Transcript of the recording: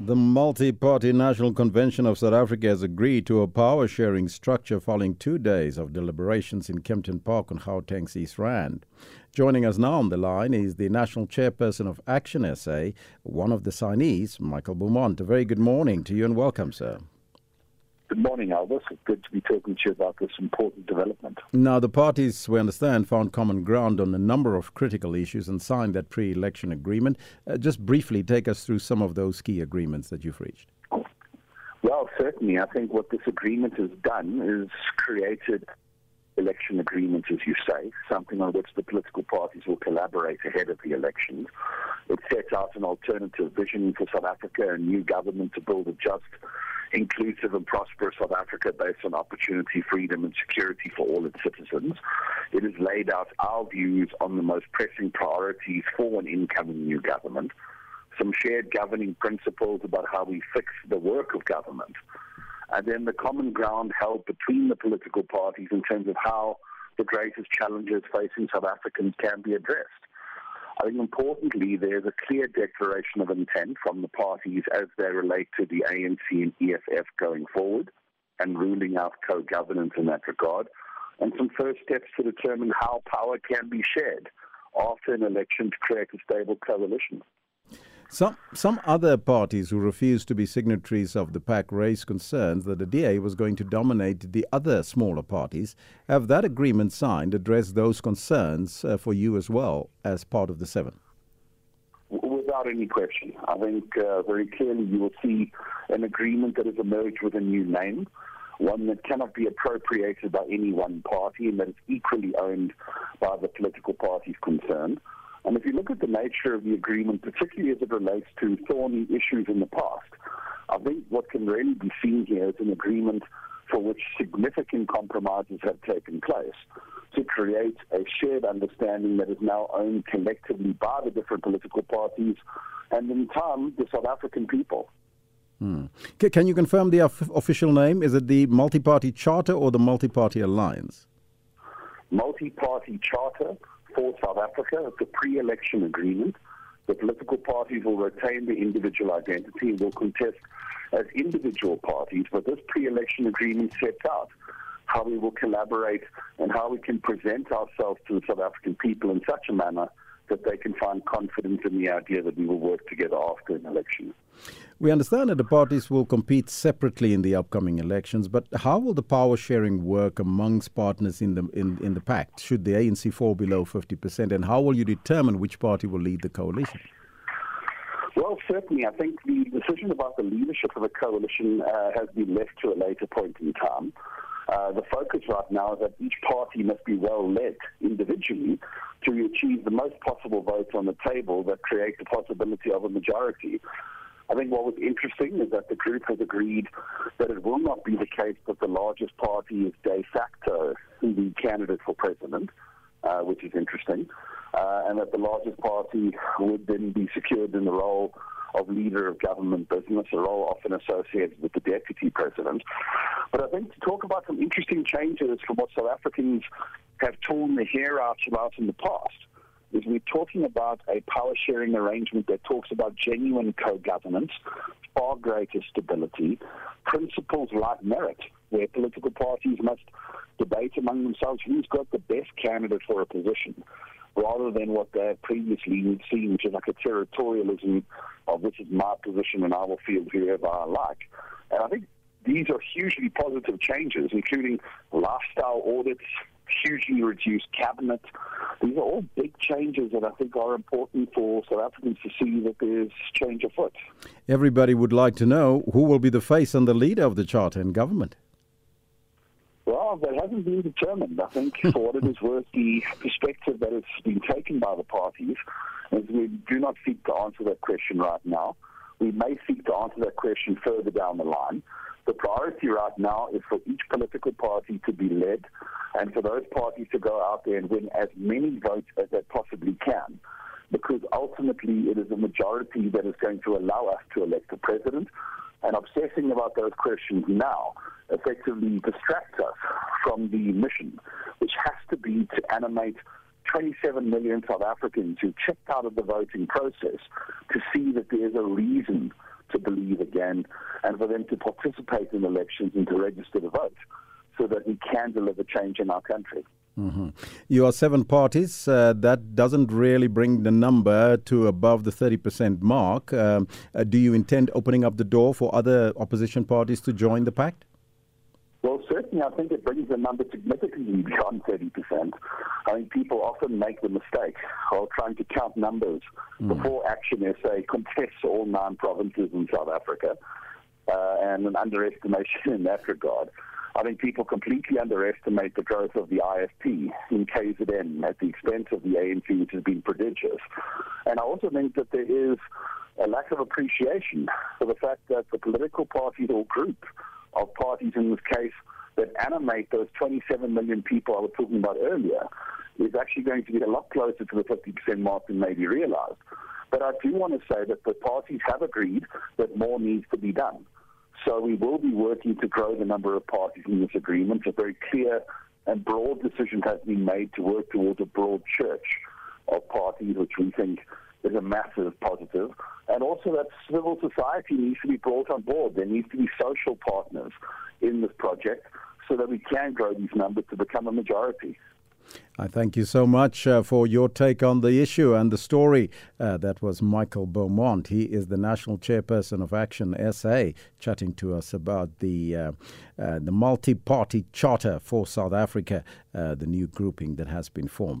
The multi party National Convention of South Africa has agreed to a power sharing structure following two days of deliberations in Kempton Park on Gauteng's East Rand. Joining us now on the line is the National Chairperson of Action SA, one of the signees, Michael Beaumont. A very good morning to you and welcome, sir. Good morning, Elvis. It's good to be talking to you about this important development. Now, the parties, we understand, found common ground on a number of critical issues and signed that pre election agreement. Uh, just briefly take us through some of those key agreements that you've reached. Well, certainly. I think what this agreement has done is created election agreement, as you say, something on which the political parties will collaborate ahead of the elections. It sets out an alternative vision for South Africa, a new government to build a just inclusive and prosperous South Africa based on opportunity, freedom, and security for all its citizens. It has laid out our views on the most pressing priorities for an incoming new government, some shared governing principles about how we fix the work of government, and then the common ground held between the political parties in terms of how the greatest challenges facing South Africans can be addressed. I think importantly, there's a clear declaration of intent from the parties as they relate to the ANC and EFF going forward and ruling out co-governance in that regard, and some first steps to determine how power can be shared after an election to create a stable coalition. Some some other parties who refused to be signatories of the pact raised concerns that the DA was going to dominate the other smaller parties. Have that agreement signed addressed those concerns uh, for you as well as part of the seven? Without any question, I think uh, very clearly you will see an agreement that has emerged with a new name, one that cannot be appropriated by any one party and that is equally owned by the political parties concerned. Look at the nature of the agreement, particularly as it relates to thorny issues in the past, I think what can really be seen here is an agreement for which significant compromises have taken place to create a shared understanding that is now owned collectively by the different political parties and in time the South African people. Hmm. Can you confirm the official name? Is it the Multi Party Charter or the Multi Party Alliance? Multi Party Charter for South Africa. It's a pre-election agreement. The political parties will retain their individual identity and will contest as individual parties, but this pre-election agreement sets out how we will collaborate and how we can present ourselves to the South African people in such a manner that they can find confidence in the idea that we will work together after an election. We understand that the parties will compete separately in the upcoming elections, but how will the power sharing work amongst partners in the in, in the pact? Should the ANC fall below 50%, and how will you determine which party will lead the coalition? Well, certainly, I think the decision about the leadership of the coalition uh, has been left to a later point in time. Uh, the focus right now is that each party must be well led individually to achieve the most possible votes on the table that create the possibility of a majority. I think what was interesting is that the group has agreed that it will not be the case that the largest party is de facto the candidate for president, uh, which is interesting, uh, and that the largest party would then be secured in the role of leader of government business, a role often associated with the deputy president. But I think to talk about some interesting changes from what South Africans have torn the hair out about in the past is we're talking about a power sharing arrangement that talks about genuine co-governance, far greater stability, principles like merit, where political parties must debate among themselves who's got the best candidate for a position, rather than what they have previously seen, which is like a territorialism of this is my position and I will field whoever I like. And I think these are hugely positive changes, including lifestyle audits, hugely reduced cabinet. These are all big changes that I think are important for South Africans to see that there's change afoot. Everybody would like to know who will be the face and the leader of the charter and government. Well, that hasn't been determined. I think, for what it is worth, the perspective that has been taken by the parties is we do not seek to answer that question right now. We may seek to answer that question further down the line. The priority right now is for each political party to be led and for those parties to go out there and win as many votes as they possibly can because ultimately it is a majority that is going to allow us to elect a president. And obsessing about those questions now effectively distracts us from the mission, which has to be to animate 27 million South Africans who checked out of the voting process to see that there's a reason to believe again and for them to participate in elections and to register to vote so that we can deliver change in our country. Mm-hmm. You are seven parties. Uh, that doesn't really bring the number to above the 30% mark. Um, uh, do you intend opening up the door for other opposition parties to join the pact? Well, certainly, I think it brings the number significantly beyond 30%. I think people often make the mistake of trying to count numbers mm. before Action SA contests all nine provinces in South Africa, uh, and an underestimation in that regard. I think people completely underestimate the growth of the IFP in KZN at the expense of the ANC, which has been prodigious. And I also think that there is a lack of appreciation for the fact that the political parties or group of parties in this case that animate those 27 million people I was talking about earlier is actually going to get a lot closer to the 50% mark than maybe realized. But I do want to say that the parties have agreed that more needs to be done. So we will be working to grow the number of parties in this agreement. A very clear and broad decision has been made to work towards a broad church of parties, which we think is a massive positive. And also that civil society needs to be brought on board. There needs to be social partners in this project so that we can grow these numbers to become a majority. I thank you so much uh, for your take on the issue and the story. Uh, that was Michael Beaumont. He is the national chairperson of Action SA, chatting to us about the uh, uh the multi-party charter for South Africa, uh, the new grouping that has been formed.